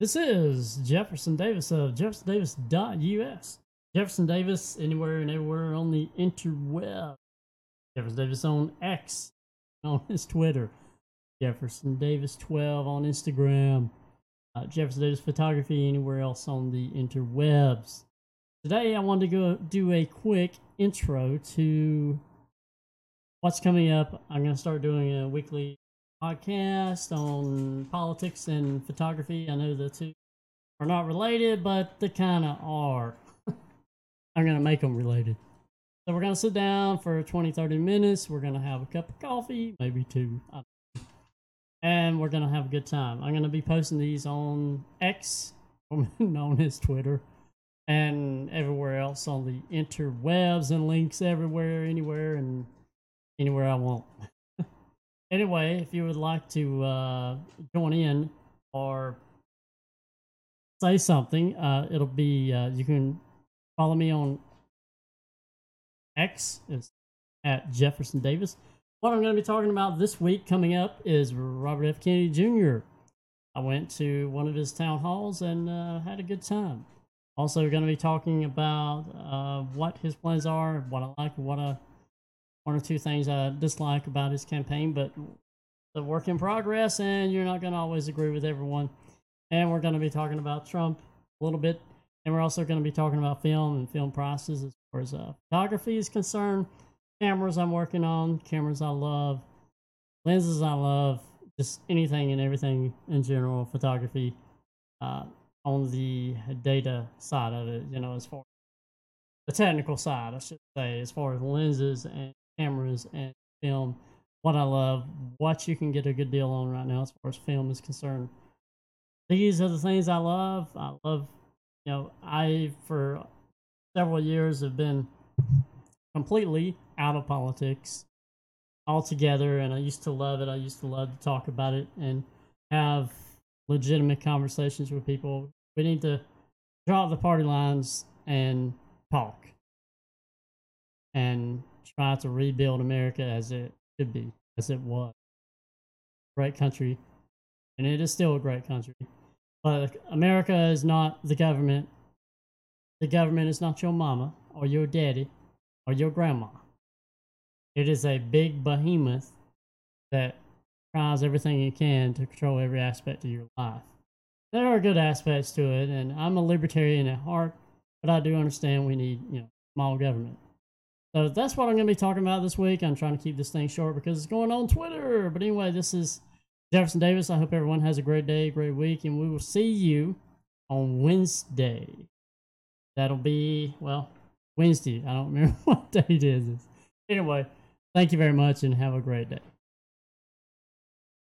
This is Jefferson Davis of jeffersondavis.us. Jefferson Davis anywhere and everywhere on the interweb. Jefferson Davis on X, on his Twitter. Jefferson Davis 12 on Instagram. Uh, Jefferson Davis Photography anywhere else on the interwebs. Today I wanted to go do a quick intro to what's coming up. I'm going to start doing a weekly podcast on politics and photography. I know the two are not related, but they kind of are. I'm going to make them related. So we're going to sit down for 20, 30 minutes. We're going to have a cup of coffee, maybe two. And we're going to have a good time. I'm going to be posting these on X, known as Twitter, and everywhere else on the interwebs and links everywhere, anywhere, and anywhere I want. Anyway, if you would like to uh, join in or say something, uh, it'll be uh, you can follow me on X is at Jefferson Davis. What I'm going to be talking about this week coming up is Robert F. Kennedy Jr. I went to one of his town halls and uh, had a good time. Also, going to be talking about uh, what his plans are, what I like, what I one or two things I dislike about his campaign, but the work in progress, and you're not going to always agree with everyone. And we're going to be talking about Trump a little bit, and we're also going to be talking about film and film prices as far as uh, photography is concerned. Cameras I'm working on, cameras I love, lenses I love, just anything and everything in general, photography uh, on the data side of it, you know, as far the technical side, I should say, as far as lenses and cameras and film. What I love, what you can get a good deal on right now as far as film is concerned. These are the things I love. I love, you know, I for several years have been completely out of politics altogether, and I used to love it. I used to love to talk about it and have legitimate conversations with people. We need to draw the party lines and talk and try to rebuild America as it should be, as it was. Great country, and it is still a great country. But America is not the government. The government is not your mama or your daddy or your grandma. It is a big behemoth that tries everything it can to control every aspect of your life. There are good aspects to it, and I'm a libertarian at heart, but I do understand we need, you know, small government. So that's what I'm going to be talking about this week. I'm trying to keep this thing short because it's going on Twitter. But anyway, this is Jefferson Davis. I hope everyone has a great day, great week, and we will see you on Wednesday. That'll be, well, Wednesday. I don't remember what day it is. Anyway, thank you very much and have a great day.